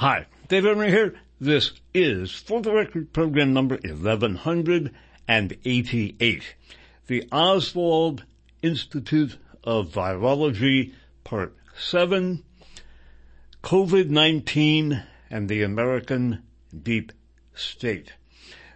Hi, Dave Emory here. This is, for the record, program number 1188. The Oswald Institute of Virology, Part 7, COVID-19 and the American Deep State.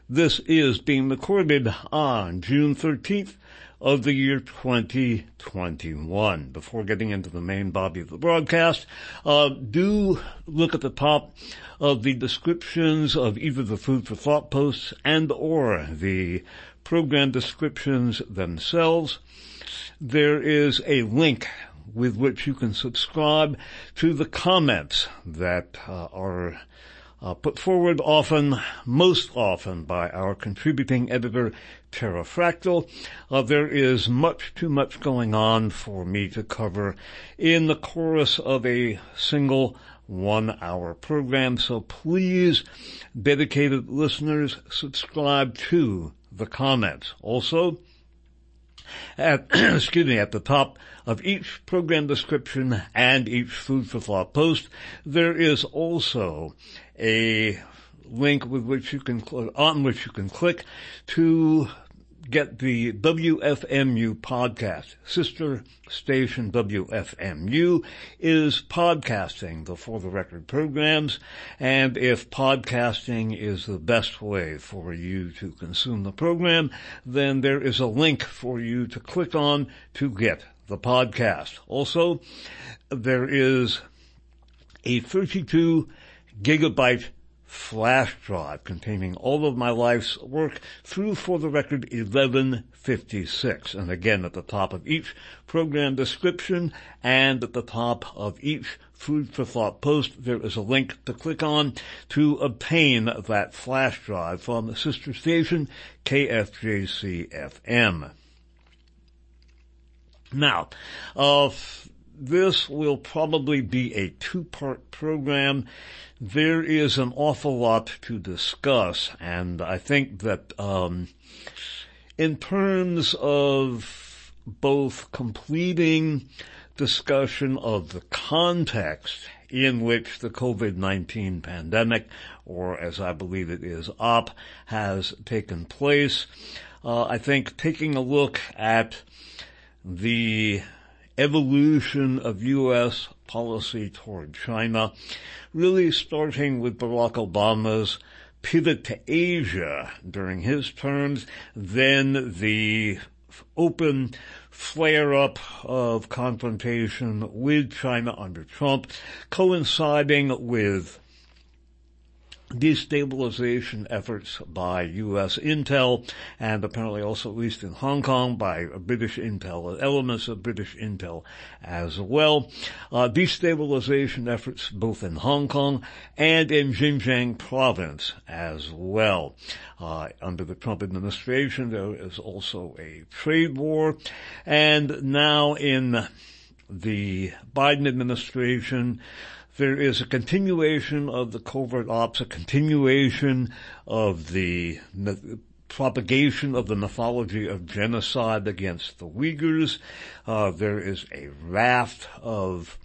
This is being recorded on June 13th of the year 2021. Before getting into the main body of the broadcast, uh, do look at the top of the descriptions of either the food for thought posts and or the program descriptions themselves. There is a link with which you can subscribe to the comments that uh, are put forward often, most often by our contributing editor, Pterrafractyl. Uh, there is much too much going on for me to cover in the chorus of a single one hour program, so please, dedicated listeners, subscribe to the comments. Also, at, excuse me, at the top of each program description and each food for thought post, there is also a link with which you can, on which you can click to get the WFMU podcast. Sister station WFMU is podcasting the For the Record programs, and if podcasting is the best way for you to consume the program, then there is a link for you to click on to get the podcast. Also, there is a 32 gigabyte flash drive containing all of my life's work through for the record 1156. And again, at the top of each program description and at the top of each food for thought post, there is a link to click on to obtain that flash drive from the sister station KFJC FM. Now, uh, this will probably be a two-part program. There is an awful lot to discuss, and I think that um, in terms of both completing discussion of the context in which the COVID-19 pandemic, or as I believe it is, OP, has taken place, uh, I think taking a look at the evolution of U.S. policy toward China, really starting with Barack Obama's pivot to Asia during his terms, then the open flare up of confrontation with China under Trump, coinciding with destabilization efforts by U.S. intel and apparently also at least in Hong Kong by British intel, elements of British intel as well. Uh, destabilization efforts both in Hong Kong and in Xinjiang province as well. Uh, under the Trump administration there is also a trade war and now in the Biden administration there is a continuation of the covert ops, a continuation of the propagation of the mythology of genocide against the Uyghurs. Uh, there is a raft of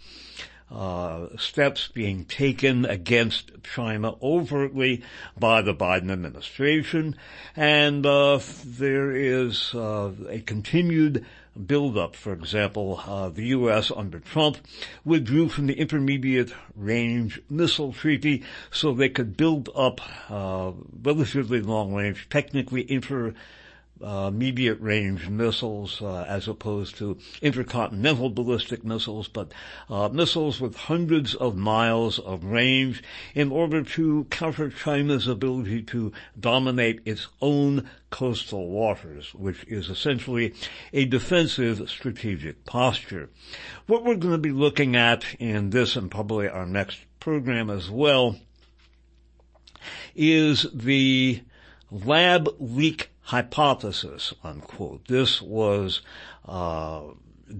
uh, steps being taken against China overtly by the Biden administration, and uh, there is uh, a continued buildup. For example, uh, the U.S. under Trump withdrew from the Intermediate Range Missile Treaty so they could build up uh, relatively long range, technically inter uh, immediate range missiles uh, as opposed to intercontinental ballistic missiles, but uh, missiles with hundreds of miles of range in order to counter China's ability to dominate its own coastal waters, which is essentially a defensive strategic posture. What we're going to be looking at in this and probably our next program as well is the lab leak hypothesis, unquote. This was uh,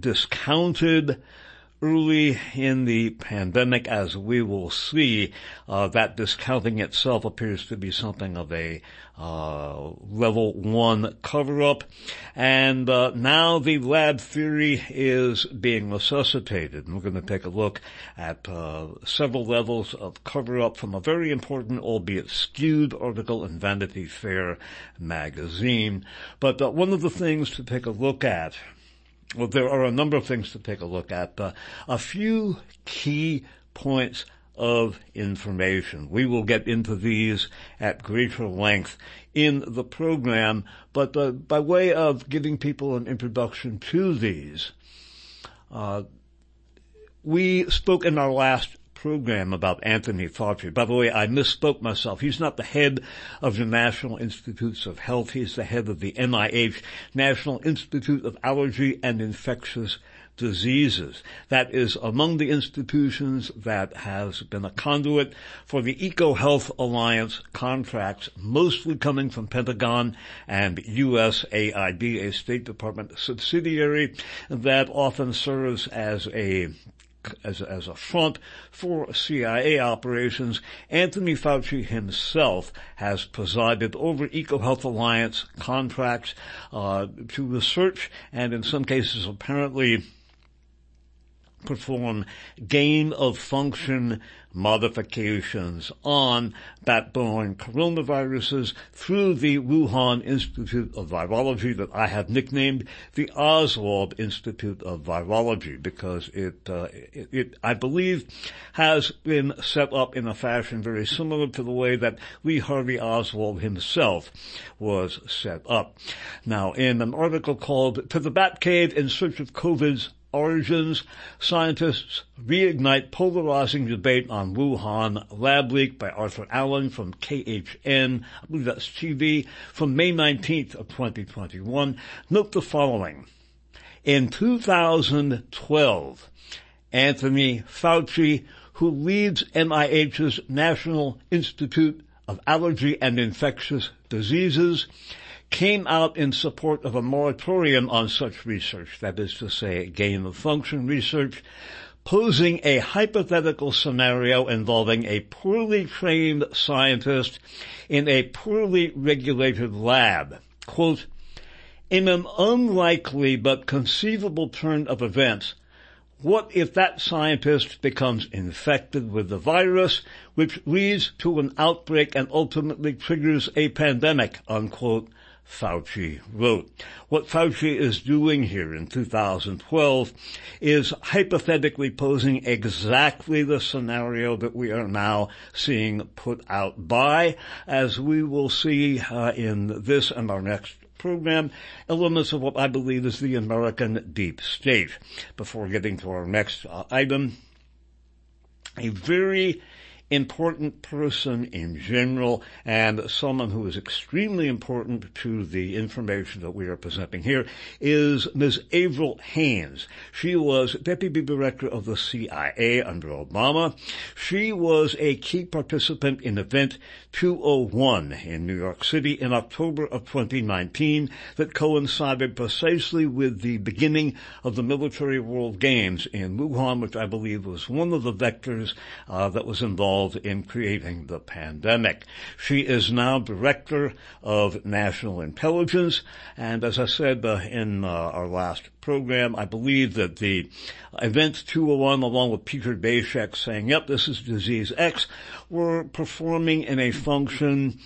discounted early in the pandemic, as we will see, uh, that discounting itself appears to be something of a uh, level one cover-up, and uh, now the lab theory is being resuscitated. And we're going to take a look at uh, several levels of cover-up from a very important, albeit skewed, article in Vanity Fair magazine. But uh, one of the things to take a look at well, there are a number of things to take a look at. A few key points of information. We will get into these at greater length in the program, but by way of giving people an introduction to these, uh, we spoke in our last program about Anthony Fauci. By the way, I misspoke myself. He's not the head of the National Institutes of Health. He's the head of the NIH, National Institute of Allergy and Infectious diseases. That is among the institutions that has been a conduit for the EcoHealth Alliance contracts, mostly coming from Pentagon and USAID, a State Department subsidiary that often serves as a as, as a front for CIA operations, Anthony Fauci himself has presided over EcoHealth Alliance contracts uh, to research and in some cases apparently perform gain of function modifications on bat-borne coronaviruses through the Wuhan Institute of Virology that I have nicknamed the Oswald Institute of Virology because it, uh, it, it, I believe, has been set up in a fashion very similar to the way that Lee Harvey Oswald himself was set up. Now, in an article called To the Bat Cave in Search of COVID's origins, scientists reignite polarizing debate on Wuhan lab leak by Arthur Allen from KHN, I believe that's TV, from May 19th of 2021. Note the following. In 2012, Anthony Fauci, who leads NIH's National Institute of Allergy and Infectious Diseases, came out in support of a moratorium on such research, that is to say, gain of function research, posing a hypothetical scenario involving a poorly trained scientist in a poorly regulated lab. Quote, in an unlikely but conceivable turn of events, what if that scientist becomes infected with the virus, which leads to an outbreak and ultimately triggers a pandemic, unquote, Fauci wrote. What Fauci is doing here in 2012 is hypothetically posing exactly the scenario that we are now seeing put out by, as we will see uh, in this and our next program, elements of what I believe is the American deep state. Before getting to our next uh, item, a very important person in general and someone who is extremely important to the information that we are presenting here is Ms. Avril Haines. She was Deputy Director of the CIA under Obama. She was a key participant in Event 201 in New York City in October of 2019 that coincided precisely with the beginning of the Military World Games in Wuhan, which I believe was one of the vectors uh, that was involved involved in creating the pandemic. She is now director of national intelligence, and as I said uh, in uh, our last program, I believe that the event 201, along with Peter Daszak saying, "Yep, this is disease X," were performing in a function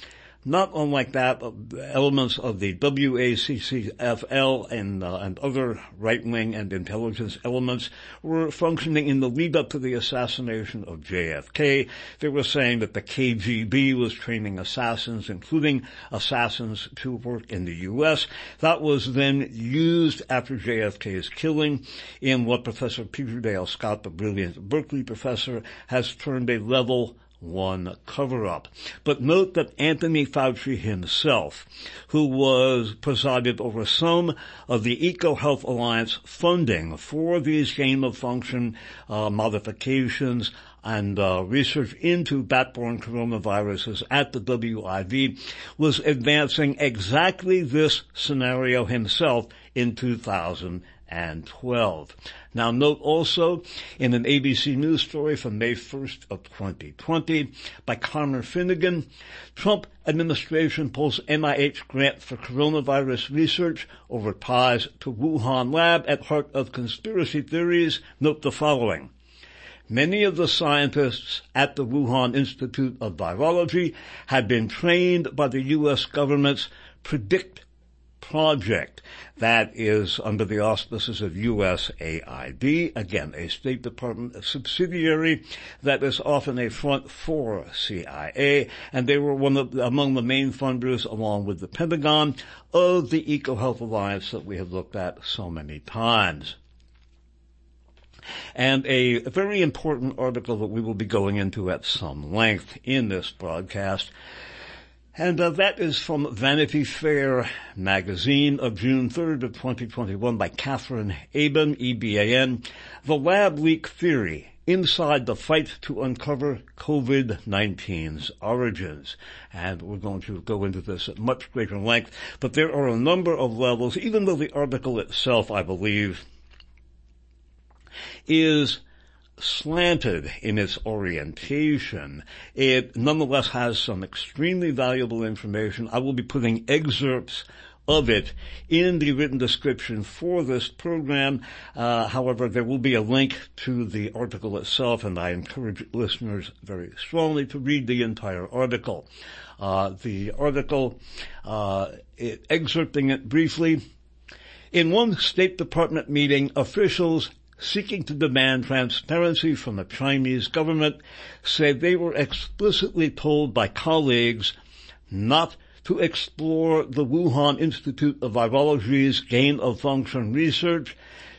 not unlike that, elements of the WACCFL and, uh, and other right-wing and intelligence elements were functioning in the lead up to the assassination of JFK. They were saying that the KGB was training assassins, including assassins to work in the U.S. That was then used after JFK's killing in what Professor Peter Dale Scott, the brilliant Berkeley professor, has termed a level one cover-up. But note that Anthony Fauci himself, who was presided over some of the EcoHealth Alliance funding for these gain-of-function uh, modifications and uh, research into bat-borne coronaviruses at the WIV, was advancing exactly this scenario himself in 2000 2012. Now note also in an ABC News story from May 1st of 2020 by Conor Finnegan, Trump administration pulls NIH grant for coronavirus research over ties to Wuhan lab at heart of conspiracy theories. Note the following. Many of the scientists at the Wuhan Institute of Virology had been trained by the U.S. government's PREDICT project that is under the auspices of USAID, again, a State Department subsidiary that is often a front for CIA, and they were one of, among the main funders, along with the Pentagon, of the EcoHealth Alliance that we have looked at so many times. And a very important article that we will be going into at some length in this broadcast and uh, that is from Vanity Fair magazine of June 3rd of 2021 by Katherine Eban, E-B-A-N, The Lab Leak Theory, Inside the Fight to Uncover COVID-19's Origins. And we're going to go into this at much greater length, but there are a number of levels, even though the article itself, I believe, is slanted in its orientation, it nonetheless has some extremely valuable information. I will be putting excerpts of it in the written description for this program. Uh, however, there will be a link to the article itself, and I encourage listeners very strongly to read the entire article. Uh, the article, uh, it, excerpting it briefly, in one State Department meeting, officials seeking to demand transparency from the Chinese government said they were explicitly told by colleagues not to explore the Wuhan Institute of Virology's gain of function research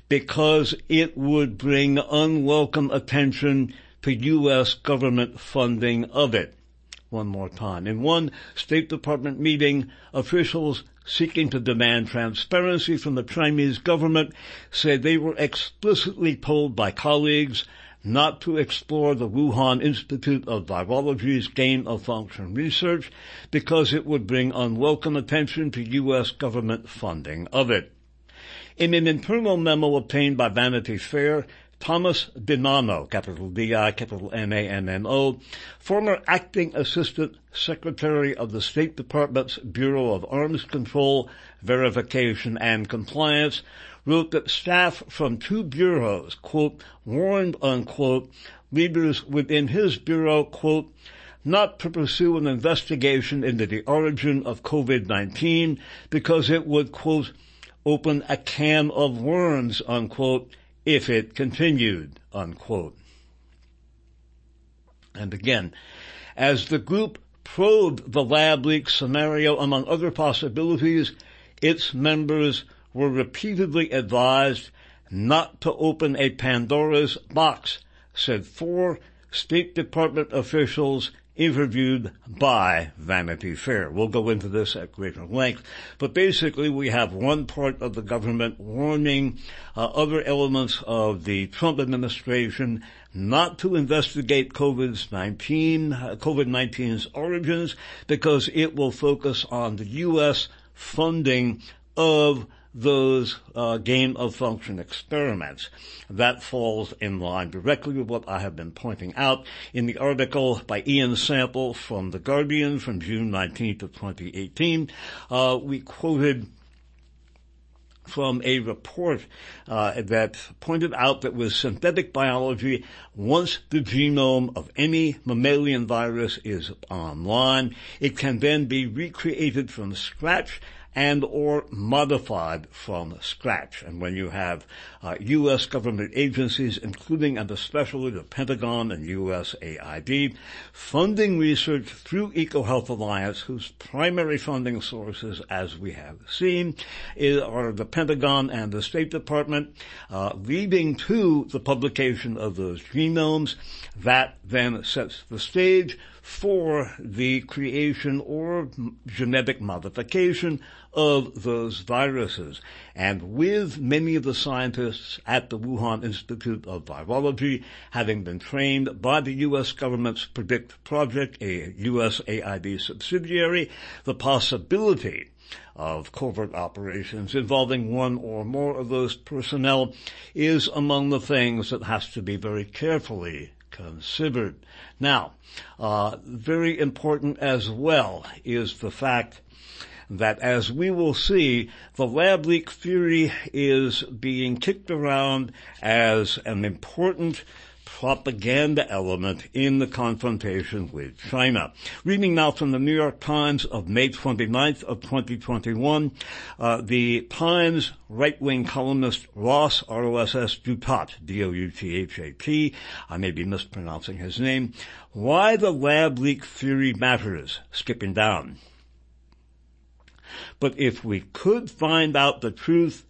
because it would bring unwelcome attention to U.S. government funding of it. One more time. In one State Department meeting, officials seeking to demand transparency from the Chinese government said they were explicitly told by colleagues not to explore the Wuhan Institute of Virology's gain of function research because it would bring unwelcome attention to U.S. government funding of it. In an internal memo obtained by Vanity Fair, Thomas DiNanno, capital D-I, capital N-A-N-N-O, former acting assistant secretary of the State Department's Bureau of Arms Control, Verification and Compliance, wrote that staff from two bureaus, quote, warned, unquote, leaders within his bureau, quote, not to pursue an investigation into the origin of COVID-19 because it would, quote, open a can of worms, unquote, if it continued, unquote. And again, as the group probed the lab leak scenario among other possibilities, its members were repeatedly advised not to open a Pandora's box, said four State Department officials interviewed by Vanity Fair. We'll go into this at greater length, but basically we have one part of the government warning uh, other elements of the Trump administration not to investigate COVID-19, uh, COVID-19's origins because it will focus on the U.S. funding of those uh, gain of function experiments. That falls in line directly with what I have been pointing out in the article by Ian Sample from The Guardian from June 19th of 2018. Uh, we quoted from a report uh, that pointed out that with synthetic biology, once the genome of any mammalian virus is online, it can then be recreated from scratch and or modified from scratch. And when you have uh, U.S. government agencies, including and especially the Pentagon and USAID, funding research through EcoHealth Alliance, whose primary funding sources, as we have seen, are the Pentagon and the State Department, uh, leading to the publication of those genomes. That then sets the stage for the creation or genetic modification of those viruses. And with many of the scientists at the Wuhan Institute of Virology having been trained by the U.S. government's PREDICT project, a U.S. USAID subsidiary, the possibility of covert operations involving one or more of those personnel is among the things that has to be very carefully considered. Now, uh, very important as well is the fact that as we will see, the lab leak theory is being kicked around as an important propaganda element in the confrontation with China. Reading now from the New York Times of May 29th of 2021, uh, the Times right-wing columnist Ross R-O-S-S Douthat, D-O-U-T-H-A-T, I may be mispronouncing his name, why the lab leak theory matters, skipping down. But if we could find out the truth,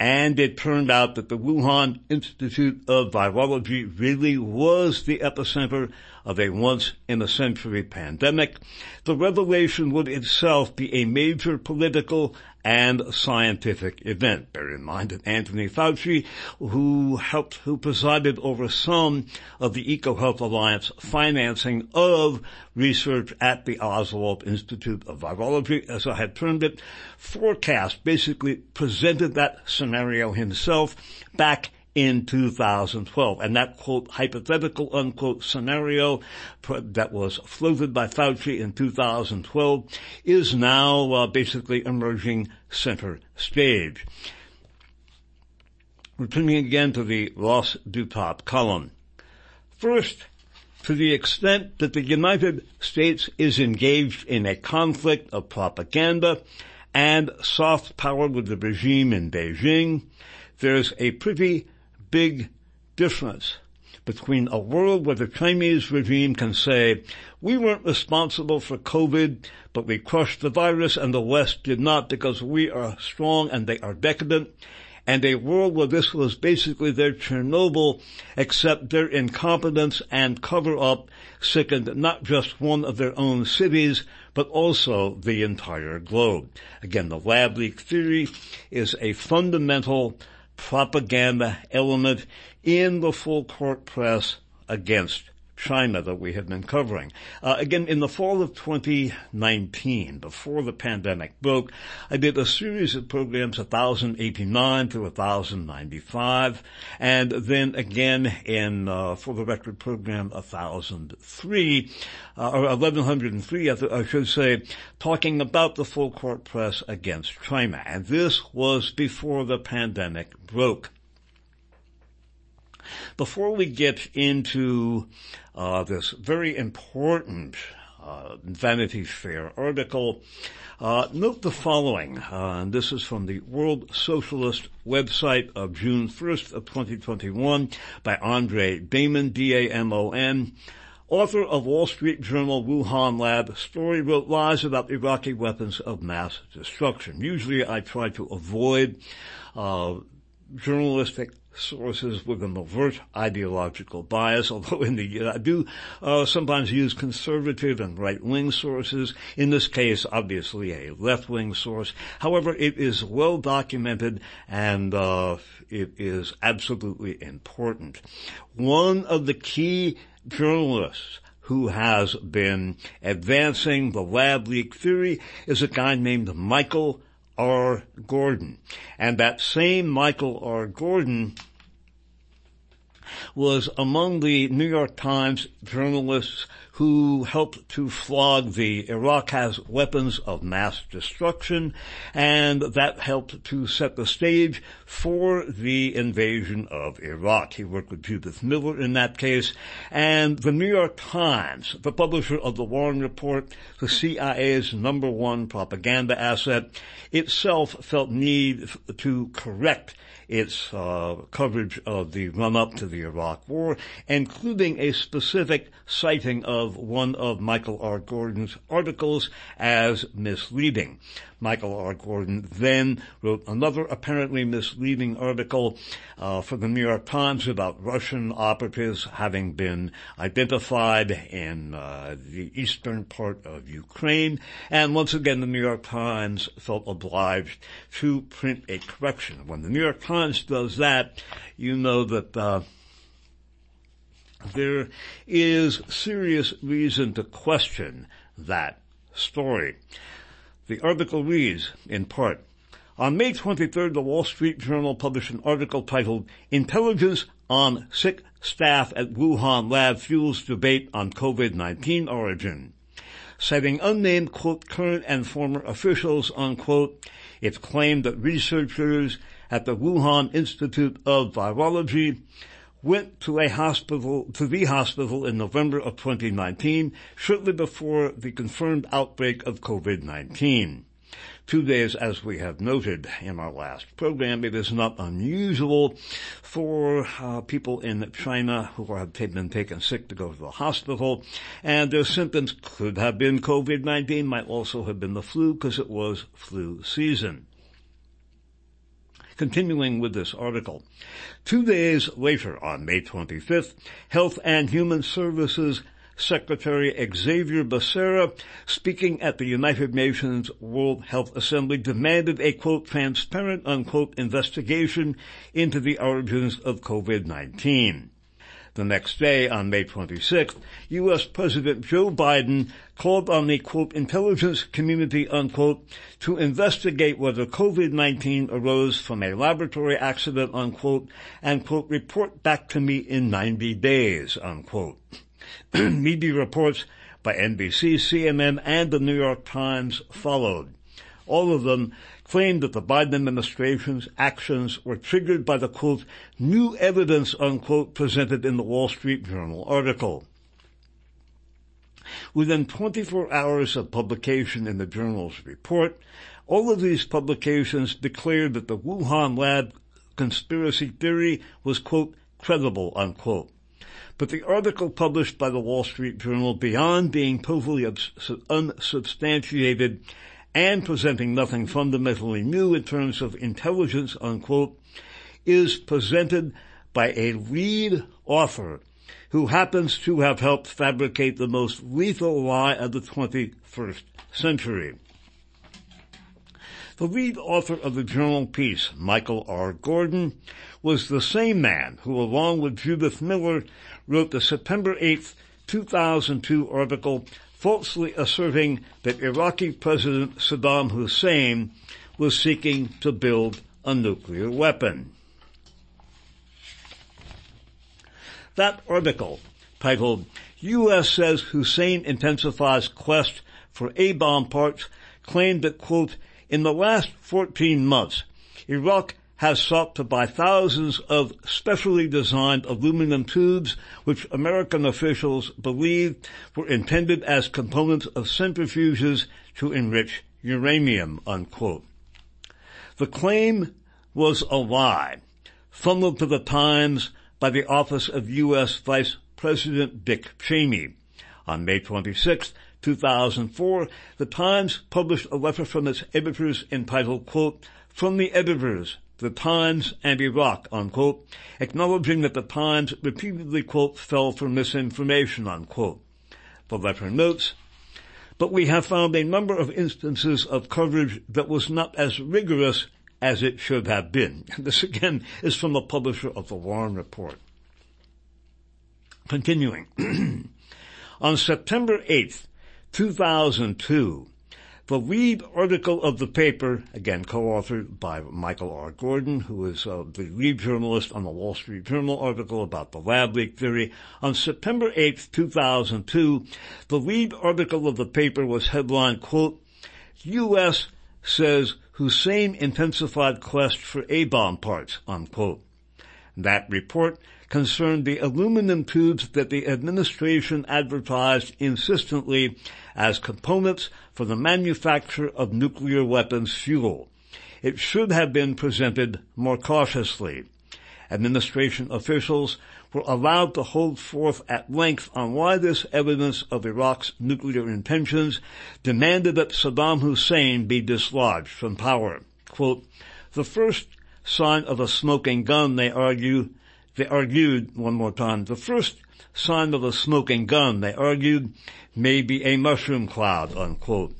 and it turned out that the Wuhan Institute of Virology really was the epicenter of a once in a century pandemic. The revelation would itself be a major political and scientific event. Bear in mind that Anthony Fauci, who helped, who presided over some of the EcoHealth Alliance financing of research at the Oswald Institute of Virology, as I had termed it, forecast, basically presented that scenario himself back in 2012. And that quote, hypothetical unquote scenario that was floated by Fauci in 2012 is now uh, basically emerging center stage. Returning again to the Ross Douthat column. First, to the extent that the United States is engaged in a conflict of propaganda and soft power with the regime in Beijing, there's a pretty big difference between a world where the Chinese regime can say, we weren't responsible for COVID, but we crushed the virus and the West did not because we are strong and they are decadent, and a world where this was basically their Chernobyl, except their incompetence and cover up sickened not just one of their own cities, but also the entire globe. Again, the lab leak theory is a fundamental propaganda element in the full court press against China that we have been covering. Uh, again, in the fall of 2019, before the pandemic broke, I did a series of programs 1089 to 1095, and then again in, uh, for the record program 1003, uh, or 1103, I should say, talking about the full court press against China. And this was before the pandemic broke. Before we get into uh, this very important uh, Vanity Fair article, uh, note the following. Uh, and this is from the World Socialist website of June 1st of 2021 by Andre Damon, D-A-M-O-N. Author of Wall Street Journal Wuhan Lab story wrote lies about Iraqi weapons of mass destruction. Usually I try to avoid uh, journalistic sources with an overt ideological bias, although in the, I do uh, sometimes use conservative and right-wing sources. In this case, obviously a left-wing source. However, it is well documented and uh, it is absolutely important. One of the key journalists who has been advancing the lab leak theory is a guy named Michael R. Gordon. And that same Michael R. Gordon was among the New York Times journalists who helped to flog the Iraq has weapons of mass destruction, and that helped to set the stage for the invasion of Iraq. He worked with Judith Miller in that case, and the New York Times, the publisher of the Warren Report, the CIA's number one propaganda asset, itself felt need to correct its uh, coverage of the run-up to the Iraq War, including a specific citing of one of Michael R. Gordon's articles as misleading. Michael R. Gordon then wrote another apparently misleading article uh, for the New York Times about Russian operatives having been identified in uh, the eastern part of Ukraine. And once again, the New York Times felt obliged to print a correction. When the New York Times does that, you know that uh, there is serious reason to question that story. The article reads, in part, on May 23rd, the Wall Street Journal published an article titled Intelligence on Sick Staff at Wuhan Lab Fuels Debate on COVID-19 Origin. Citing unnamed, quote, current and former officials, unquote, it claimed that researchers at the Wuhan Institute of Virology went to a hospital, to the hospital in November of 2019, shortly before the confirmed outbreak of COVID-19 two days, as we have noted in our last program. It is not unusual for uh, people in China who have been taken sick to go to the hospital, and their symptoms could have been COVID-19, might also have been the flu because it was flu season. Continuing with this article. Two days later, on May 25th, Health and Human Services Secretary Xavier Becerra, speaking at the United Nations World Health Assembly, demanded a quote, transparent unquote investigation into the origins of COVID-19. The next day, on May 26th, U.S. President Joe Biden called on the quote, intelligence community unquote, to investigate whether COVID-19 arose from a laboratory accident unquote, and quote, report back to me in 90 days unquote. Media reports by NBC, CNN, and the New York Times followed. All of them claimed that the Biden administration's actions were triggered by the quote, new evidence unquote presented in the Wall Street Journal article. Within 24 hours of publication in the journal's report, all of these publications declared that the Wuhan lab conspiracy theory was quote, credible unquote. But the article published by the Wall Street Journal, beyond being totally unsubstantiated and presenting nothing fundamentally new in terms of intelligence, unquote, is presented by a lead author who happens to have helped fabricate the most lethal lie of the 21st century. The lead author of the journal piece, Michael R. Gordon, was the same man who, along with Judith Miller, wrote the September 8, 2002 article falsely asserting that Iraqi President Saddam Hussein was seeking to build a nuclear weapon. That article, titled U.S. says Hussein intensifies quest for A-bomb parts, claimed that, quote, in the last 14 months, Iraq has sought to buy thousands of specially designed aluminum tubes which American officials believe were intended as components of centrifuges to enrich uranium, unquote. The claim was a lie, funneled to the Times by the office of U.S. Vice President Dick Cheney. On May 26, 2004, the Times published a letter from its editors entitled, quote, From the Editors, the Times and Iraq, unquote, acknowledging that the Times repeatedly, quote, fell for misinformation, unquote. The letter notes, but we have found a number of instances of coverage that was not as rigorous as it should have been. This again is from the publisher of the Warren Report. Continuing. On September 8th, 2002, the lead article of the paper, again co-authored by Michael R. Gordon, who is uh, the lead journalist on the Wall Street Journal article about the lab leak theory, on September 8, 2002, the lead article of the paper was headlined, quote, U.S. says Hussein intensified quest for A-bomb parts, unquote. That report concerned the aluminum tubes that the administration advertised insistently as components for the manufacture of nuclear weapons fuel. It should have been presented more cautiously. Administration officials were allowed to hold forth at length on why this evidence of Iraq's nuclear intentions demanded that Saddam Hussein be dislodged from power. Quote, the first sign of a smoking gun, they argue, they argued one more time. The first sign of a smoking gun, they argued, may be a mushroom cloud, unquote.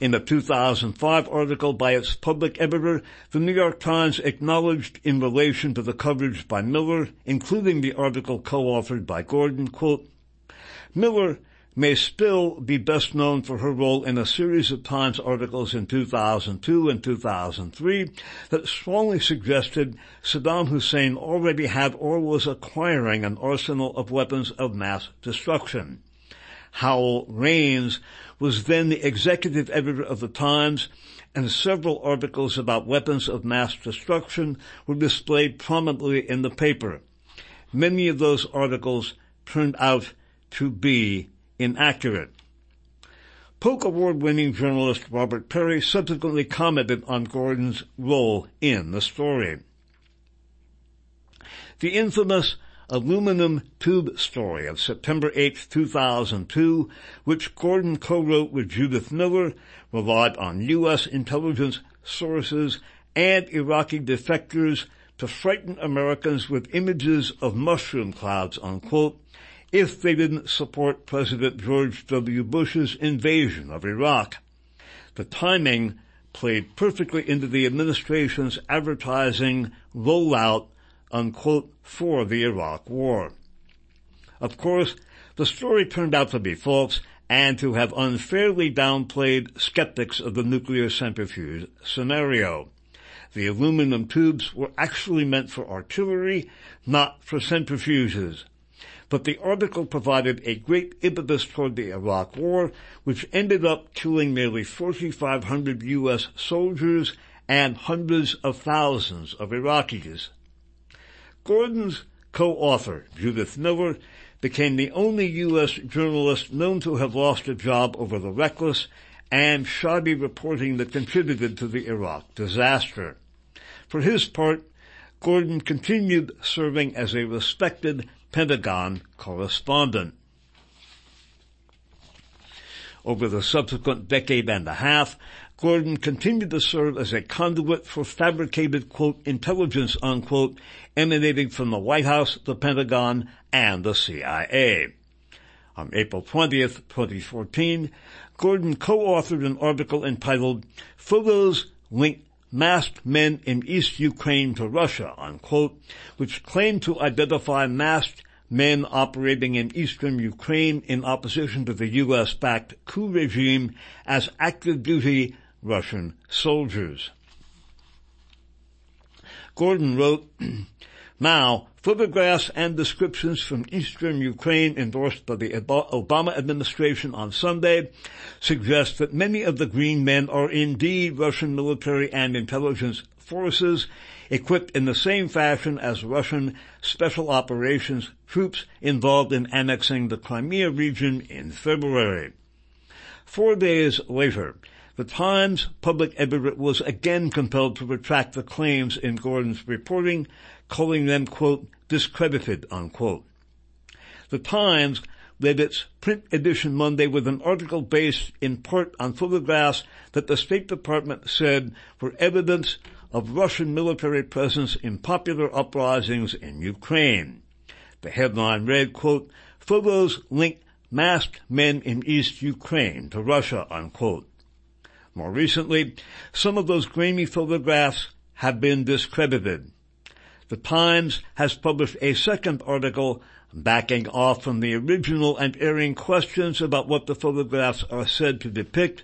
In a 2005 article by its public editor, the New York Times acknowledged in relation to the coverage by Miller, including the article co-authored by Gordon, quote, Miller may still be best known for her role in a series of Times articles in 2002 and 2003 that strongly suggested Saddam Hussein already had or was acquiring an arsenal of weapons of mass destruction. Howell Raines was then the executive editor of the Times and several articles about weapons of mass destruction were displayed prominently in the paper. Many of those articles turned out to be inaccurate. Polk Award-winning journalist Robert Parry subsequently commented on Gordon's role in the story. The infamous aluminum tube story of September 8, 2002, which Gordon co-wrote with Judith Miller, relied on U.S. intelligence sources and Iraqi defectors to frighten Americans with images of mushroom clouds, unquote, if they didn't support President George W. Bush's invasion of Iraq. The timing played perfectly into the administration's advertising rollout, unquote, for the Iraq War. Of course, the story turned out to be false and to have unfairly downplayed skeptics of the nuclear centrifuge scenario. The aluminum tubes were actually meant for artillery, not for centrifuges but the article provided a great impetus toward the Iraq War, which ended up killing nearly 4,500 U.S. soldiers and hundreds of thousands of Iraqis. Gordon's co-author, Judith Miller, became the only U.S. journalist known to have lost a job over the reckless and shoddy reporting that contributed to the Iraq disaster. For his part, Gordon continued serving as a respected Pentagon correspondent. Over the subsequent decade and a half, Gordon continued to serve as a conduit for fabricated, quote, intelligence, unquote, emanating from the White House, the Pentagon, and the CIA. On April 20th, 2014, Gordon co-authored an article entitled Photos Link masked men in East Ukraine to Russia, unquote, which claimed to identify masked men operating in eastern Ukraine in opposition to the US-backed coup regime as active duty Russian soldiers. Gordon wrote, Now, photographs and descriptions from eastern Ukraine endorsed by the Obama administration on Sunday suggest that many of the green men are indeed Russian military and intelligence forces equipped in the same fashion as Russian special operations troops involved in annexing the Crimea region in February. Four days later, the Times public editor was again compelled to retract the claims in Gordon's reporting, calling them, quote, discredited, unquote. The Times led its print edition Monday with an article based in part on photographs that the State Department said were evidence of Russian military presence in popular uprisings in Ukraine. The headline read, quote, photos link masked men in East Ukraine to Russia, unquote. More recently, some of those grainy photographs have been discredited. The Times has published a second article backing off from the original and airing questions about what the photographs are said to depict,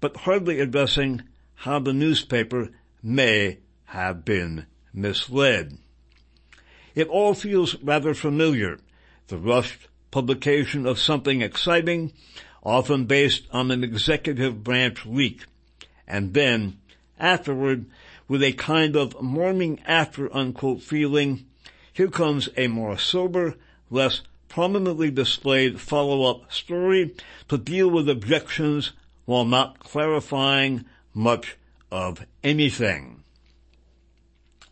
but hardly addressing how the newspaper may have been misled. It all feels rather familiar. The rushed publication of something exciting, often based on an executive branch leak, and then, afterward, with a kind of morning after unquote feeling, here comes a more sober, less prominently displayed follow-up story to deal with objections while not clarifying much of anything.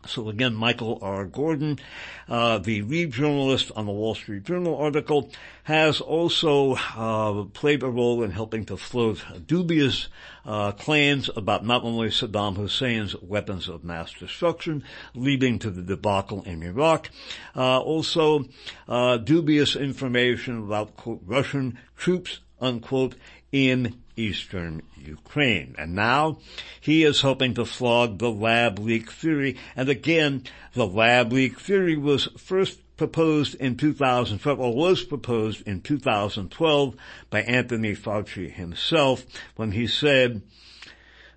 So again, Michael R. Gordon, uh, the lead journalist on the Wall Street Journal article, has also uh, played a role in helping to float dubious uh, claims about not only Saddam Hussein's weapons of mass destruction, leading to the debacle in Iraq, uh, also uh, dubious information about quote, Russian troops unquote in eastern Ukraine. And now he is hoping to flog the lab leak theory. And again, the lab leak theory was first proposed in 2012, or was proposed in 2012 by Anthony Fauci himself when he said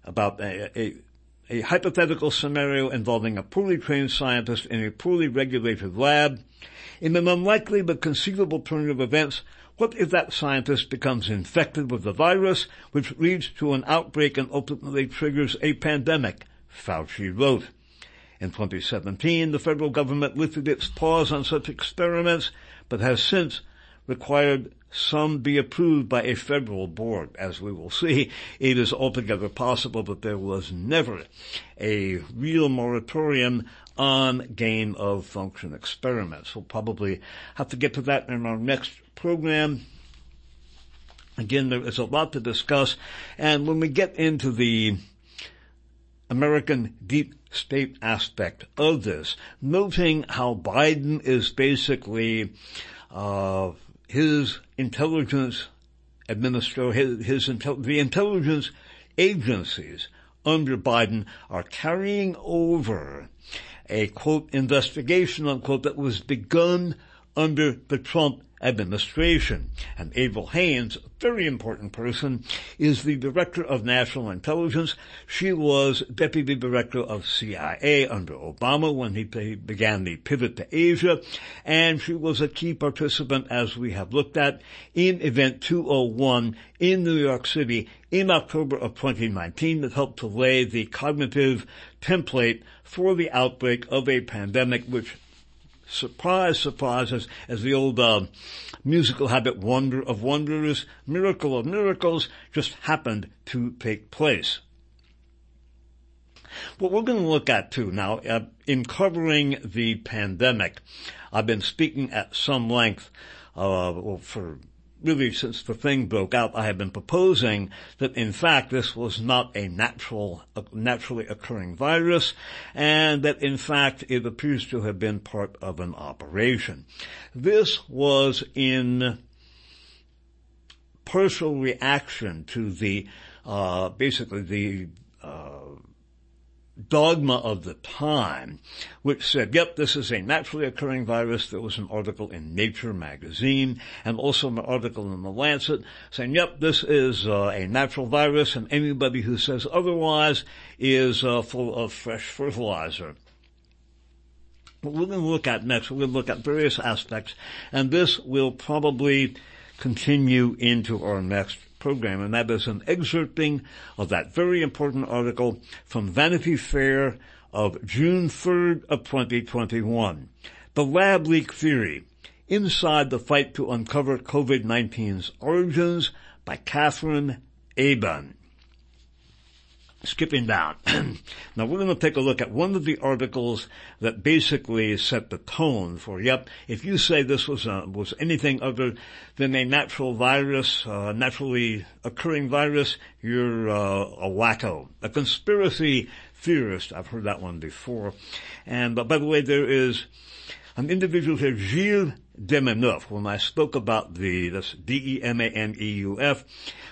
about a, a, a hypothetical scenario involving a poorly trained scientist in a poorly regulated lab. In an unlikely but conceivable turn of events, what if that scientist becomes infected with the virus, which leads to an outbreak and ultimately triggers a pandemic? Fauci wrote. In 2017, the federal government lifted its pause on such experiments, but has since required some be approved by a federal board. As we will see, it is altogether possible that there was never a real moratorium on gain of function experiments. We'll probably have to get to that in our next program. Again, there is a lot to discuss, and when we get into the American deep state aspect of this, noting how Biden is basically uh, his intelligence administrator, his, his the intelligence agencies under Biden are carrying over a quote investigation unquote that was begun under the Trump administration. And Avril Haines, a very important person, is the director of national intelligence. She was deputy director of CIA under Obama when he began the pivot to Asia, and she was a key participant, as we have looked at, in Event 201 in New York City in October of 2019 that helped to lay the cognitive template for the outbreak of a pandemic which surprise, surprise, as, as the old uh, musical habit wonder of wonders, miracle of miracles, just happened to take place. What we're going to look at too now, uh, in covering the pandemic, I've been speaking at some length uh, for really since the thing broke out, I have been proposing that in fact this was not a natural, a naturally occurring virus, and that in fact it appears to have been part of an operation. This was in partial reaction to the, uh, basically the, uh, dogma of the time, which said, yep, this is a naturally occurring virus. There was an article in Nature magazine and also an article in The Lancet saying, yep, this is uh, a natural virus and anybody who says otherwise is uh, full of fresh fertilizer. What we're going to look at next, we're going to look at various aspects, and this will probably continue into our next program, and that is an excerpting of that very important article from Vanity Fair of June 3rd of 2021. The lab leak theory. Inside the fight to uncover COVID-19's origins by Katherine Eban skipping down. now we're going to take a look at one of the articles that basically set the tone for, yep, if you say this was, a, was anything other than a natural virus, uh, naturally occurring virus, you're uh, a wacko. A conspiracy theorist, I've heard that one before. And uh, by the way, there is an individual here, Gilles Demaneuf, when I spoke about the, this D-E-M-A-N-E-U-F,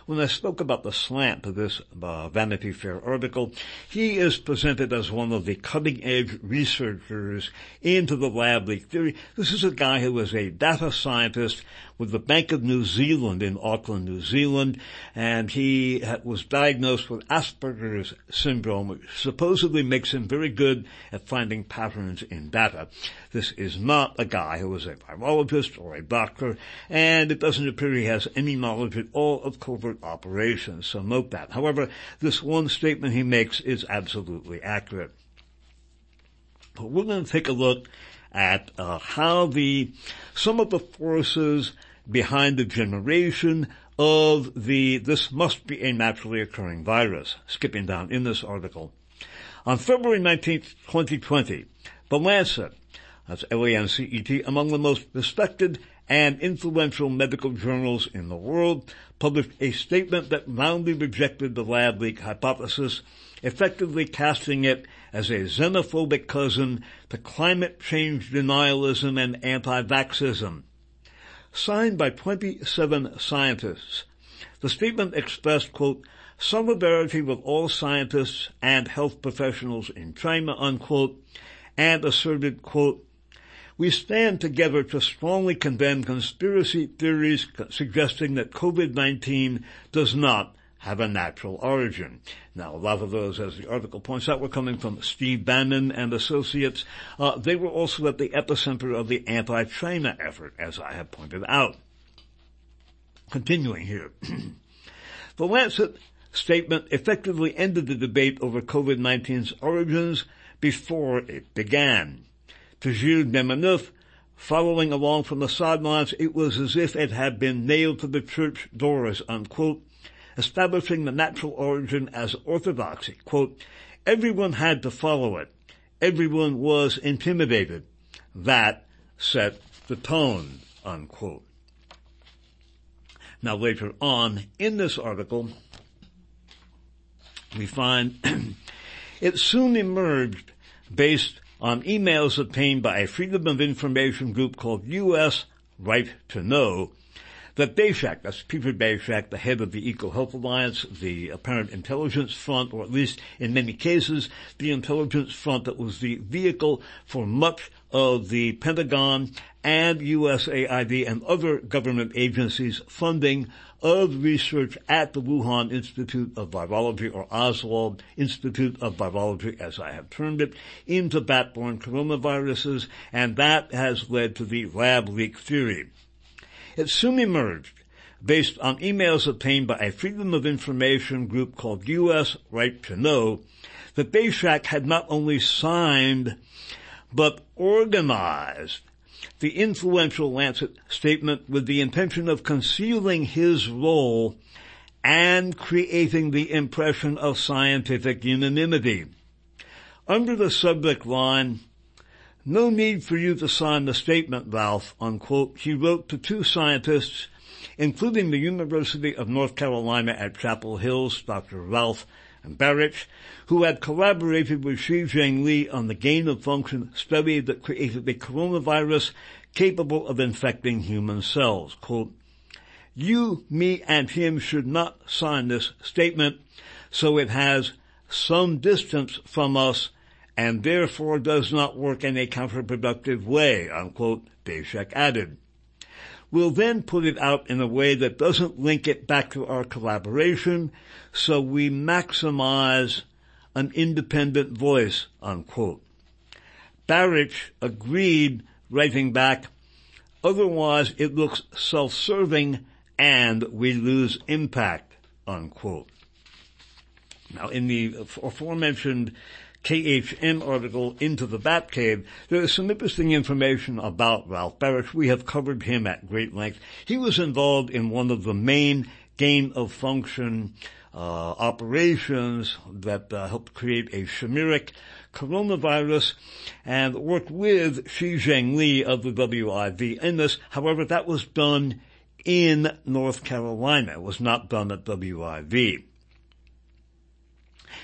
when I spoke about the slant of this uh, Vanity Fair article, he is presented as one of the cutting edge researchers into the lab leak theory. This is a guy who is a data scientist with the Bank of New Zealand in Auckland, New Zealand, and he was diagnosed with Asperger's syndrome, which supposedly makes him very good at finding patterns in data. This is not a guy who is a virologist or a doctor, and it doesn't appear he has any knowledge at all of covert operations, so note that. However, this one statement he makes is absolutely accurate. But we're going to take a look at uh, how the some of the forces behind the generation of the this must be a naturally occurring virus. Skipping down in this article. On February 19, 2020, The Lancet, that's L-A-N-C-E-T, among the most respected and influential medical journals in the world, published a statement that roundly rejected the lab leak hypothesis, effectively casting it as a xenophobic cousin to climate change denialism and anti-vaxism signed by 27 scientists. The statement expressed, quote, solidarity with all scientists and health professionals in China, unquote, and asserted, quote, we stand together to strongly condemn conspiracy theories suggesting that COVID-19 does not have a natural origin. Now, a lot of those, as the article points out, were coming from Steve Bannon and associates. Uh, they were also at the epicenter of the anti-China effort, as I have pointed out. Continuing here. the Lancet statement effectively ended the debate over COVID-19's origins before it began. To Gilles Demaneuf, following along from the sidelines, it was as if it had been nailed to the church doors, unquote, establishing the natural origin as orthodoxy. Quote, everyone had to follow it. Everyone was intimidated. That set the tone, unquote. Now later on in this article, we find it soon emerged based on emails obtained by a Freedom of Information group called U.S. Right to Know that Daszak, that's Peter Daszak, the head of the Eco Health Alliance, the apparent intelligence front, or at least in many cases, the intelligence front that was the vehicle for much of the Pentagon and USAID and other government agencies funding of research at the Wuhan Institute of Virology or Oswald Institute of Virology as I have termed it into bat-borne coronaviruses and that has led to the lab leak theory. It soon emerged, based on emails obtained by a Freedom of Information group called U.S. Right to Know, that Daszak had not only signed, but organized the influential Lancet statement with the intention of concealing his role and creating the impression of scientific unanimity. Under the subject line, no need for you to sign the statement, Ralph, unquote. He wrote to two scientists, including the University of North Carolina at Chapel Hills, Dr. Ralph Baric, who had collaborated with Shi Zhengli on the gain of function study that created a coronavirus capable of infecting human cells. Quote, you, me, and him should not sign this statement so it has some distance from us and therefore does not work in a counterproductive way, unquote, Daszak added. We'll then put it out in a way that doesn't link it back to our collaboration, so we maximize an independent voice, unquote. Baric agreed, writing back, otherwise it looks self-serving and we lose impact, unquote. Now in the aforementioned KHN article into the Batcave, there is some interesting information about Ralph Baric. We have covered him at great length. He was involved in one of the main gain of function uh, operations that uh, helped create a chimeric coronavirus and worked with Shi Zhengli of the WIV in this. However, that was done in North Carolina. It was not done at WIV.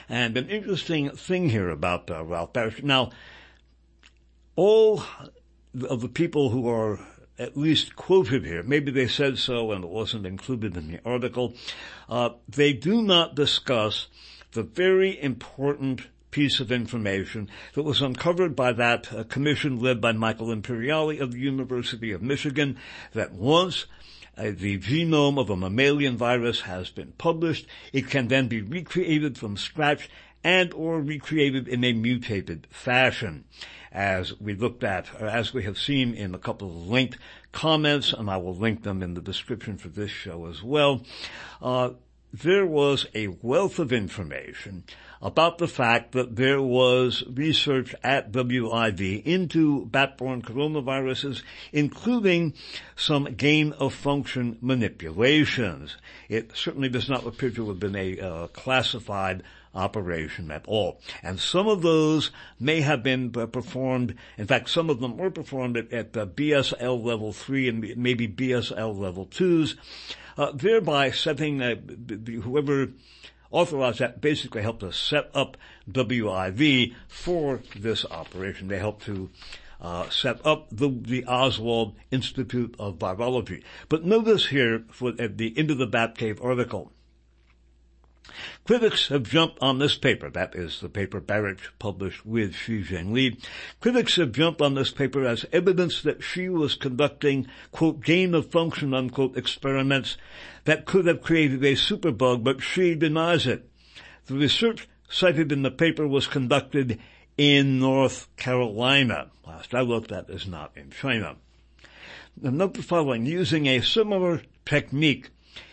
And an interesting thing here about uh, Ralph Baric. Now, all of the people who are at least quoted here, maybe they said so and it wasn't included in the article, uh, they do not discuss the very important piece of information that was uncovered by that uh, commission led by Michael Imperiale of the University of Michigan that once uh, the genome of a mammalian virus has been published. It can then be recreated from scratch and or recreated in a mutated fashion. As we looked at, or as we have seen in a couple of linked comments, and I will link them in the description for this show as well, uh, there was a wealth of information about the fact that there was research at WIV into bat-borne coronaviruses, including some gain of function manipulations. It certainly does not appear to have been a uh, classified operation at all. And some of those may have been performed, in fact some of them were performed at, at BSL level 3 and maybe BSL level 2s, uh, thereby setting uh, whoever authorized that basically helped us set up WIV for this operation. They helped to uh, set up the, the Oswald Institute of Virology. But notice here for, at the end of the Batcave article, Critics have jumped on this paper. That is the paper Baric published with Shi Zhengli. Critics have jumped on this paper as evidence that she was conducting, quote, gain of function, unquote, experiments that could have created a superbug, but she denies it. The research cited in the paper was conducted in North Carolina. Last I looked, that is not in China. note the following, using a similar technique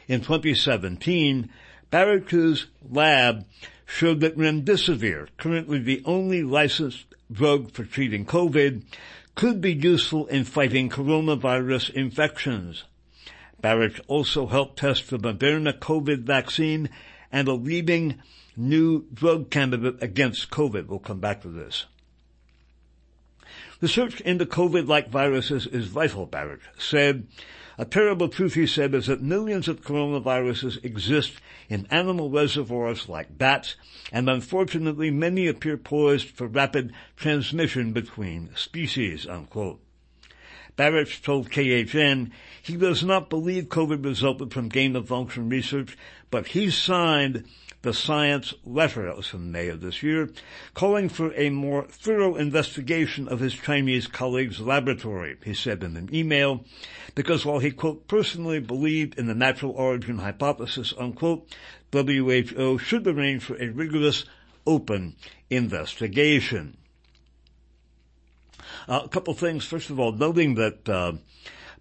in 2017, Baric's lab showed that remdesivir, currently the only licensed drug for treating COVID, could be useful in fighting coronavirus infections. Baric also helped test the Moderna COVID vaccine and a leading new drug candidate against COVID. We'll come back to this. Research into COVID-like viruses is vital, Baric said. A terrible truth, he said, is that millions of coronaviruses exist in animal reservoirs like bats, and unfortunately many appear poised for rapid transmission between species, unquote. Baric told KHN he does not believe COVID resulted from gain of function research, but he signed the science letter, that was in May of this year, calling for a more thorough investigation of his Chinese colleague's laboratory, he said in an email, because while he, quote, personally believed in the natural origin hypothesis, unquote, WHO should arrange for a rigorous, open investigation. Uh, a couple things. First of all, noting that uh,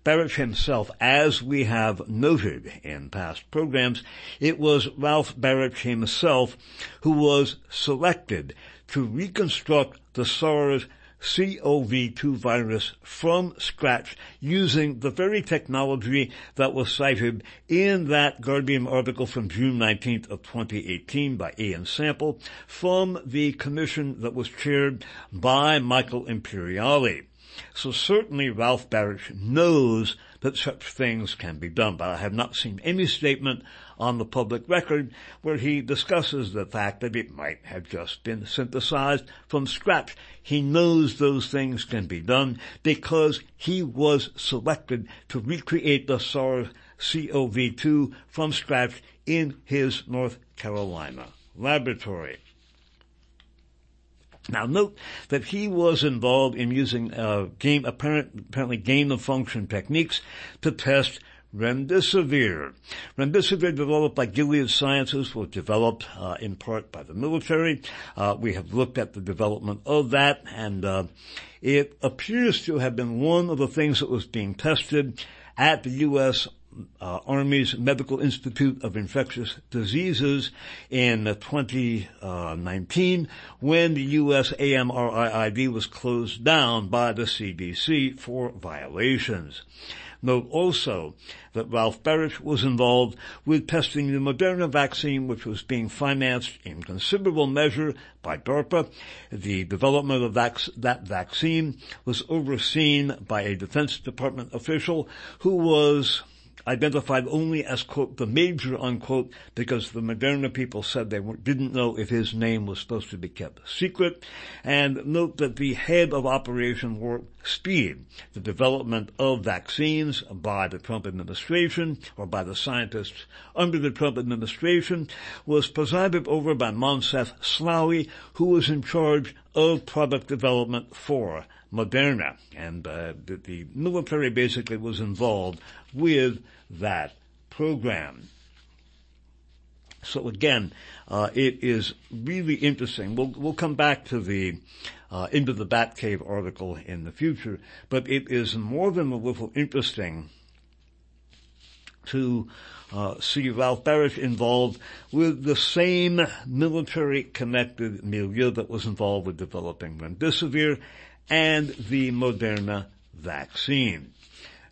Baric himself, as we have noted in past programs, it was Ralph Baric himself who was selected to reconstruct the SARS CoV-2 virus from scratch using the very technology that was cited in that Guardian article from June 19th of 2018 by Ian Sample from the commission that was chaired by Michael Imperiale. So certainly Ralph Baric knows that such things can be done, but I have not seen any statement on the public record where he discusses the fact that it might have just been synthesized from scratch. He knows those things can be done because he was selected to recreate the SARS-CoV-2 from scratch in his North Carolina laboratory. Now note that he was involved in using uh, game, apparent, apparently gain of function techniques to test remdesivir. Remdesivir developed by Gilead Sciences was developed uh, in part by the military. Uh, we have looked at the development of that and uh, it appears to have been one of the things that was being tested at the U.S uh, Army's Medical Institute of Infectious Diseases in 2019 when the U.S. AMRIID was closed down by the CDC for violations. Note also that Ralph Baric was involved with testing the Moderna vaccine, which was being financed in considerable measure by DARPA. The development of that, that vaccine was overseen by a Defense Department official who was identified only as, quote, the major, unquote, because the Moderna people said they didn't know if his name was supposed to be kept secret. And note that the head of Operation Warp Speed, the development of vaccines by the Trump administration or by the scientists under the Trump administration was presided over by Moncef Slaoui, who was in charge of product development for Moderna. And uh, the, the military basically was involved with that program. So again, uh, it is really interesting. We'll, we'll come back to the uh, into the Batcave article in the future, but it is more than a little interesting to uh, see Ralph Baric involved with the same military-connected milieu that was involved with developing remdesivir and the Moderna vaccine.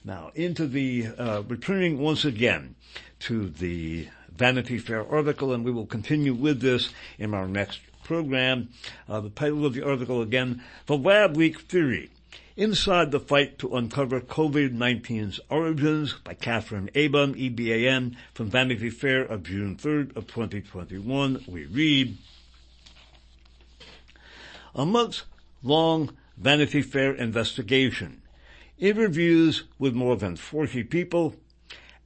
Now, into the, uh, returning once again to the Vanity Fair article, and we will continue with this in our next program. Uh, the title of the article again, The Lab Leak Theory. Inside the Fight to Uncover COVID-19's Origins by Katherine Eban, EBAN, from Vanity Fair of June 3rd of 2021. We read, A month-long Vanity Fair investigation interviews with more than 40 people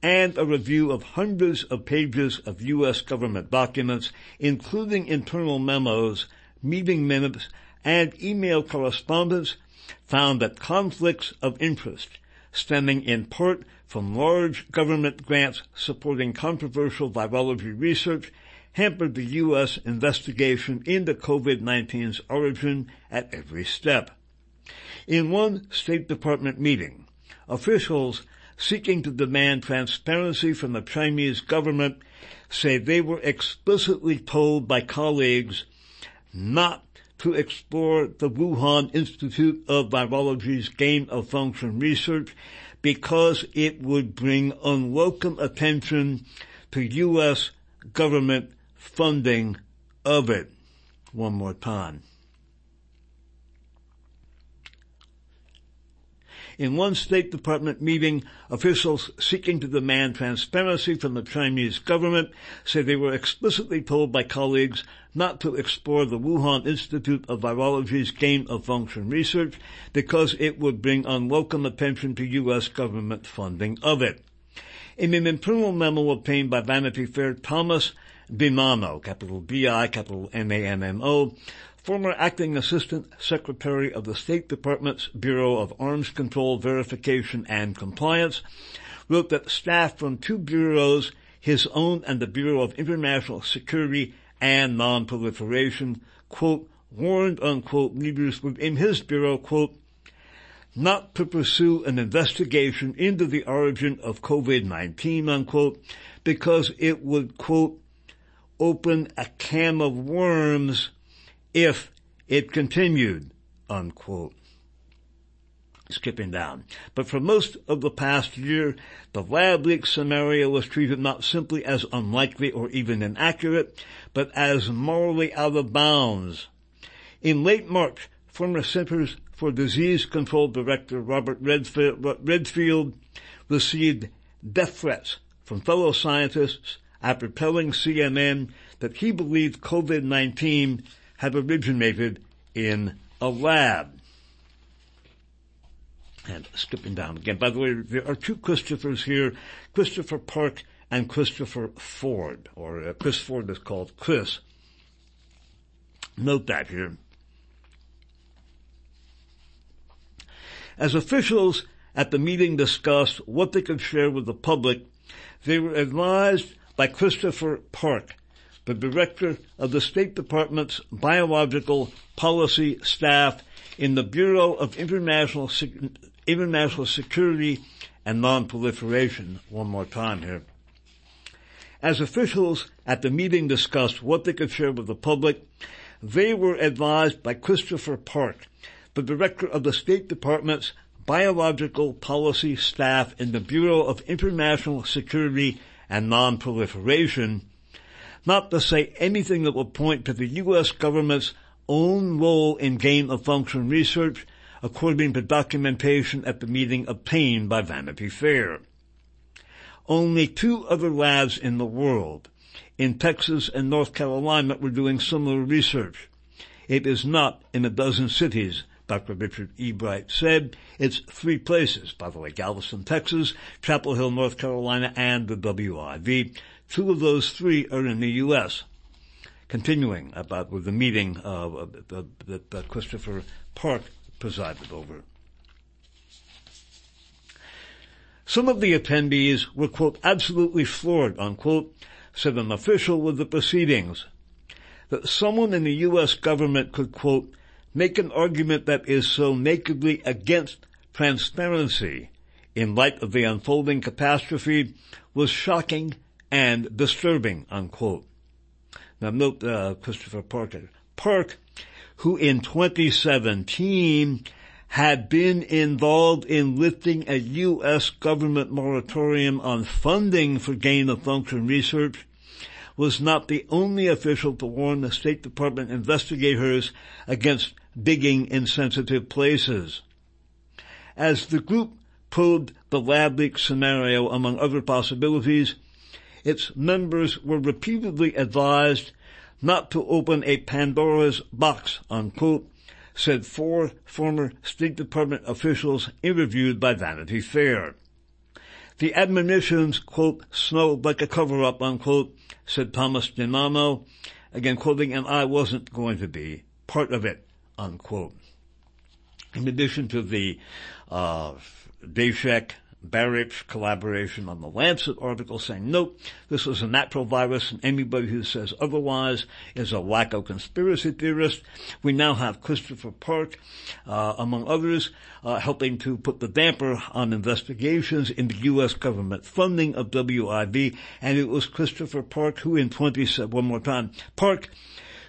and a review of hundreds of pages of U.S. government documents, including internal memos, meeting minutes, and email correspondence, found that conflicts of interest stemming in part from large government grants supporting controversial virology research hampered the U.S. investigation into COVID-19's origin at every step. In one State Department meeting, officials seeking to demand transparency from the Chinese government say they were explicitly told by colleagues not to explore the Wuhan Institute of Virology's gain of function research because it would bring unwelcome attention to U.S. government funding of it. One more time. In one State Department meeting, officials seeking to demand transparency from the Chinese government say they were explicitly told by colleagues not to explore the Wuhan Institute of Virology's gain of function research because it would bring unwelcome attention to U.S. government funding of it. In an internal memo obtained by Vanity Fair, Thomas DiNanno, capital B-I, capital M-A-M-M-O, former acting assistant secretary of the State Department's Bureau of Arms Control Verification and Compliance, wrote that staff from two bureaus, his own and the Bureau of International Security and Non-Proliferation, quote, warned, unquote, leaders within his bureau, quote, not to pursue an investigation into the origin of COVID-19, unquote, because it would, quote, open a can of worms if it continued, unquote. Skipping down. But for most of the past year, the lab leak scenario was treated not simply as unlikely or even inaccurate, but as morally out of bounds. In late March, former Centers for Disease Control Director Robert Redfield received death threats from fellow scientists after telling CNN that he believed COVID-19 had originated in a lab. And skipping down again. By the way, there are two Christophers here, Christopher Park and Christopher Ford, or uh, Chris Ford is called Chris. Note that here. As officials at the meeting discussed what they could share with the public, they were advised by Christopher Park the director of the State Department's biological policy staff in the Bureau of International, International Security and Non-Proliferation. One more time here. As officials at the meeting discussed what they could share with the public, they were advised by Christopher Park, the director of the State Department's biological policy staff in the Bureau of International Security and Non-Proliferation, not to say anything that would point to the U.S. government's own role in gain of function research, according to documentation at the meeting obtained by Vanity Fair. Only two other labs in the world, in Texas and North Carolina, were doing similar research. It is not in a dozen cities, Dr. Richard E. Bright said. It's three places, by the way, Galveston, Texas, Chapel Hill, North Carolina, and the WIV. Two of those three are in the U.S. Continuing about with the meeting uh, that Christopher Park presided over. Some of the attendees were, quote, absolutely floored, unquote, said an official with the proceedings, that someone in the U.S. government could, quote, make an argument that is so nakedly against transparency in light of the unfolding catastrophe was shocking and disturbing, unquote. Now note uh, Christopher Parker. Park, who in 2017 had been involved in lifting a U.S. government moratorium on funding for gain of function research, was not the only official to warn the State Department investigators against digging in sensitive places. As the group probed the lab leak scenario among other possibilities, its members were repeatedly advised not to open a Pandora's box, unquote, said four former State Department officials interviewed by Vanity Fair. The admonitions, quote, smelled like a cover-up, unquote, said Thomas DiNanno, again quoting, and I wasn't going to be part of it, unquote. In addition to the uh, Daszak Baric collaboration on the Lancet article saying, nope, this is a natural virus and anybody who says otherwise is a wacko conspiracy theorist. We now have Christopher Park, uh, among others, uh, helping to put the damper on investigations into U.S. government funding of WIV, and it was Christopher Park who in 20, one more time, Park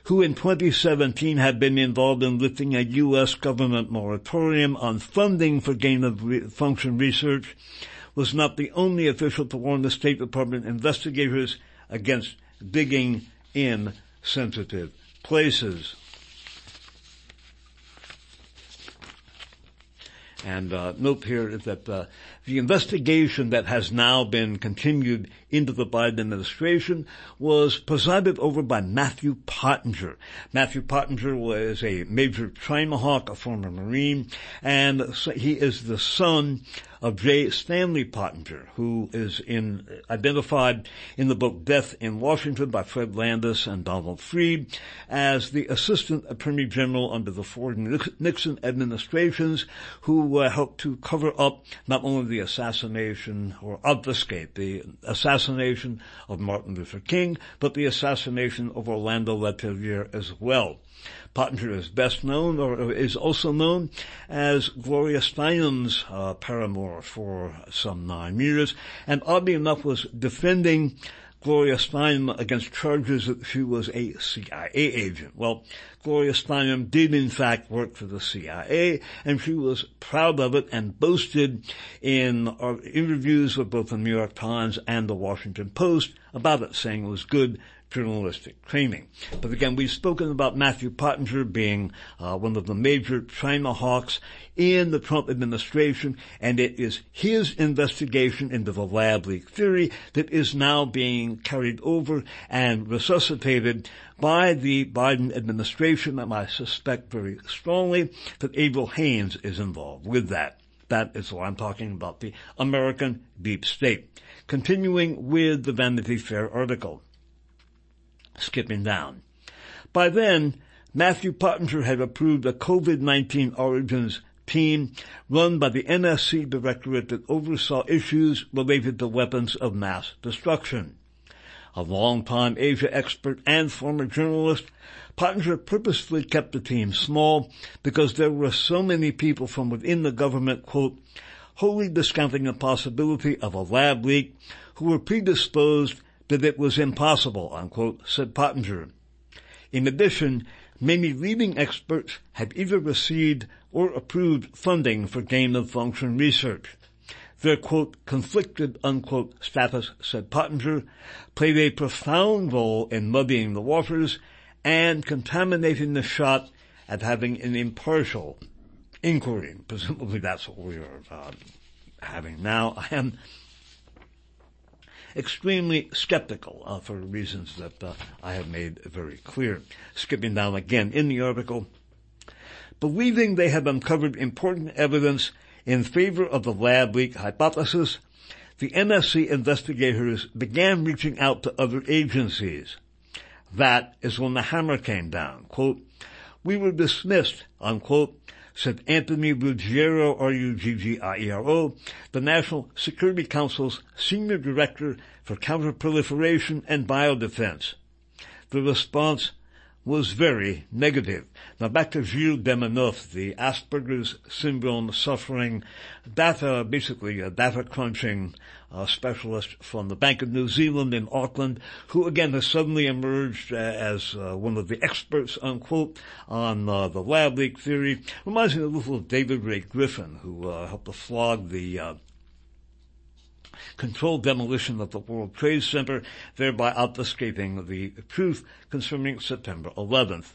who in 2017 had been involved in lifting a U.S. government moratorium on funding for gain-of-function research, was not the only official to warn the State Department investigators against digging in sensitive places. And uh, note here that uh, the investigation that has now been continued into the Biden administration was presided over by Matthew Pottinger. Matthew Pottinger was a Major China a former Marine, and he is the son of J. Stanley Pottinger, who is in, identified in the book Death in Washington by Fred Landis and Donald Freed as the Assistant Attorney General under the Ford and Nixon administrations who uh, helped to cover up not only the assassination or obfuscate the assassination of Martin Luther King, but the assassination of Orlando Letelier as well. Pottinger is best known, or is also known as Gloria Steinem's uh, paramour for some nine years, and oddly enough was defending Gloria Steinem against charges that she was a CIA agent. Well, Gloria Steinem did in fact work for the CIA, and she was proud of it and boasted in uh, interviews with both the New York Times and the Washington Post about it, saying it was good journalistic training. But again, we've spoken about Matthew Pottinger being uh, one of the major China hawks in the Trump administration, and it is his investigation into the lab leak theory that is now being carried over and resuscitated by the Biden administration, and I suspect very strongly that Avril Haines is involved with that. That is why I'm talking about the American deep state. Continuing with the Vanity Fair article skipping down. By then, Matthew Pottinger had approved a COVID-19 origins team run by the NSC Directorate that oversaw issues related to weapons of mass destruction. A long-time Asia expert and former journalist, Pottinger purposefully kept the team small because there were so many people from within the government, quote, wholly discounting the possibility of a lab leak who were predisposed that it was impossible, unquote, said Pottinger. In addition, many leading experts have either received or approved funding for gain-of-function research. Their quote, conflicted unquote status, said Pottinger, played a profound role in muddying the waters and contaminating the shot at having an impartial inquiry. Presumably that's what we are uh, having now. I am extremely skeptical uh, for reasons that uh, I have made very clear. Skipping down again in the article, believing they have uncovered important evidence in favor of the lab leak hypothesis, the NSC investigators began reaching out to other agencies. That is when the hammer came down. Quote, we were dismissed, unquote, said Anthony Ruggiero, R-U-G-G-I-E-R-O, the National Security Council's Senior Director for Counterproliferation and Biodefense. The response was very negative. Now back to Gilles Demaneuf, the Asperger's syndrome suffering data, basically a data crunching uh, specialist from the Bank of New Zealand in Auckland, who again has suddenly emerged uh, as uh, one of the experts, unquote, on uh, the lab leak theory. Reminds me a little of David Ray Griffin, who uh, helped to flog the uh, controlled demolition of the World Trade Center, thereby obfuscating the truth concerning September 11th.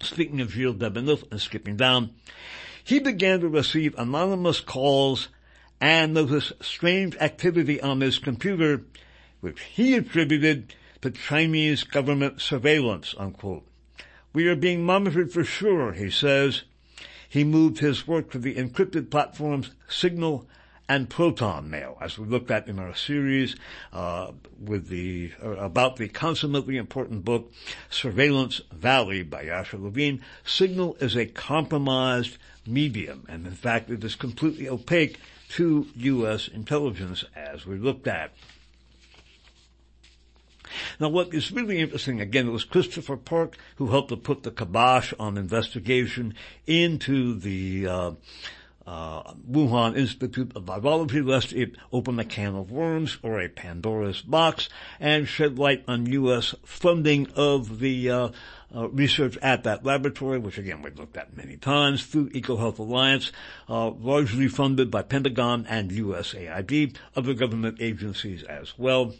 Speaking of Gilles Demaneuf and skipping down, he began to receive anonymous calls and notice strange activity on his computer, which he attributed to Chinese government surveillance, unquote. We are being monitored for sure, he says. He moved his work to the encrypted platforms Signal and proton mail, as we looked at in our series uh, with the uh, about the consummately important book Surveillance Valley by Yasha Levine. Signal is a compromised medium, and in fact, it is completely opaque to U.S. intelligence, as we looked at. Now what is really interesting, again, it was Christopher Park who helped to put the kibosh on investigation into the, uh, uh, Wuhan Institute of Virology lest it open a can of worms or a Pandora's box and shed light on U.S. funding of the uh, uh, research at that laboratory, which again we've looked at many times through EcoHealth Alliance, uh, largely funded by Pentagon and USAID, other government agencies as well.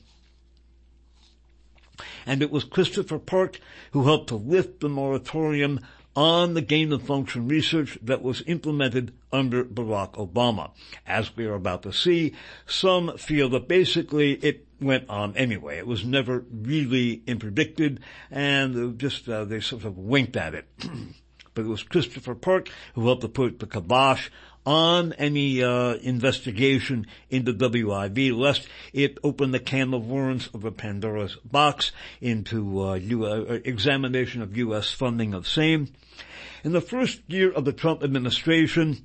And it was Christopher Park who helped to lift the moratorium on the gain of function research that was implemented under Barack Obama. As we are about to see, some feel that basically it went on anyway. It was never really interdicted and just, uh, they sort of winked at it. but it was Christopher Park who helped to put the kibosh on any uh, investigation into WIV, lest it open the can of worms of a Pandora's box into uh, U- uh, examination of U.S. funding of same. In the first year of the Trump administration,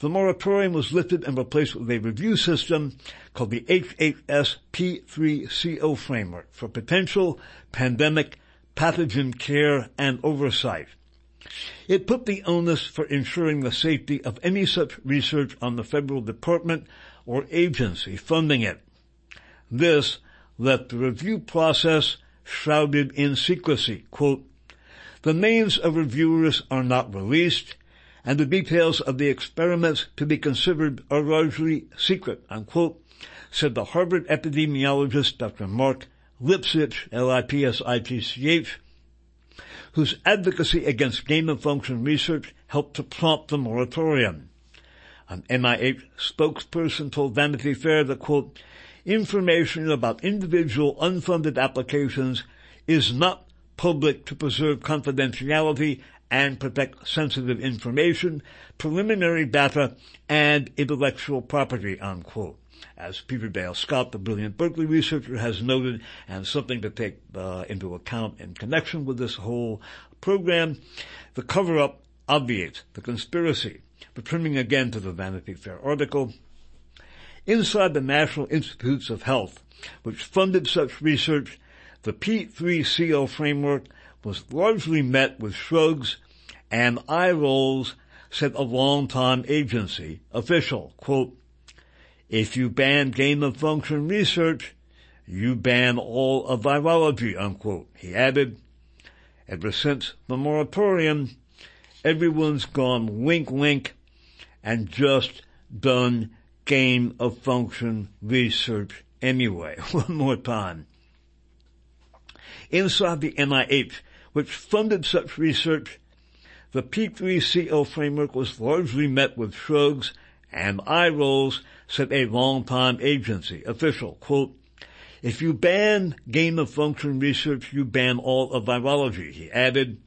the moratorium was lifted and replaced with a review system called the HHS P3CO framework for potential pandemic pathogen care and oversight. It put the onus for ensuring the safety of any such research on the federal department or agency funding it. This left the review process shrouded in secrecy. Quote, the names of reviewers are not released and the details of the experiments to be considered are largely secret, unquote, said the Harvard epidemiologist Dr. Mark Lipsitch, L-I-P-S-I-T-C-H, whose advocacy against gain-of-function research helped to prompt the moratorium. An NIH spokesperson told Vanity Fair that, quote, information about individual unfunded applications is not public to preserve confidentiality and protect sensitive information, preliminary data, and intellectual property, unquote as Peter Dale Scott, the brilliant Berkeley researcher, has noted, and something to take uh, into account in connection with this whole program, the cover-up obviates the conspiracy. Returning again to the Vanity Fair article, inside the National Institutes of Health, which funded such research, the P3CO framework was largely met with shrugs and eye rolls, said a long-time agency official. Quote, if you ban gain of function research, you ban all of virology, unquote. He added, ever since the moratorium, everyone's gone wink wink and just done gain of function research anyway. One more time. Inside the NIH, which funded such research, the P3CO framework was largely met with shrugs and eye rolls said a long-time agency official, quote, if you ban gain of function research, you ban all of virology. He added,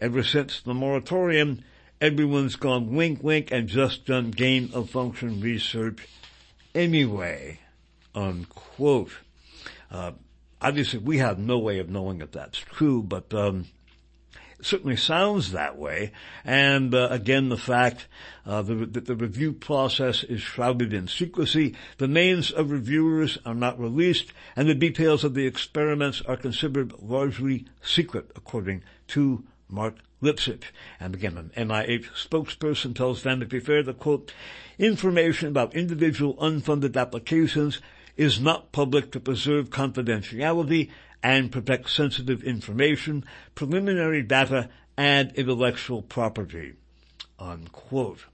ever since the moratorium, everyone's gone wink wink and just done gain of function research anyway, unquote. Uh, obviously we have no way of knowing if that's true, but, um, certainly sounds that way. And uh, again, the fact uh, that the review process is shrouded in secrecy, the names of reviewers are not released, and the details of the experiments are considered largely secret, according to Mark Lipsitch. And again, an NIH spokesperson tells Vanity Fair that, quote, information about individual unfunded applications is not public to preserve confidentiality and protect sensitive information, preliminary data, and intellectual property. Unquote.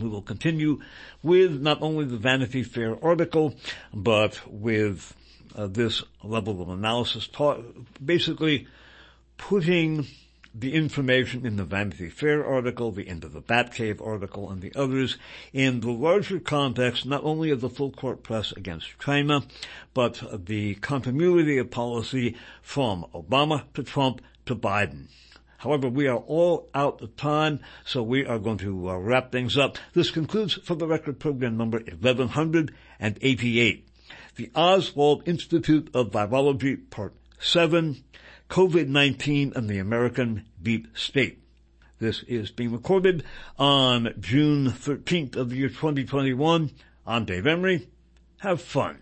We will continue with not only the Vanity Fair article, but with uh, this level of analysis, ta- basically putting the information in the Vanity Fair article, the End of the Batcave article, and the others in the larger context not only of the full court press against China, but the continuity of policy from Obama to Trump to Biden. However, we are all out of time, so we are going to uh, wrap things up. This concludes for the record program number 1188. The Oswald Institute of Virology, Part 7, COVID-19 and the American Deep State. This is being recorded on June 13th of the year 2021. I'm Dave Emory. Have fun.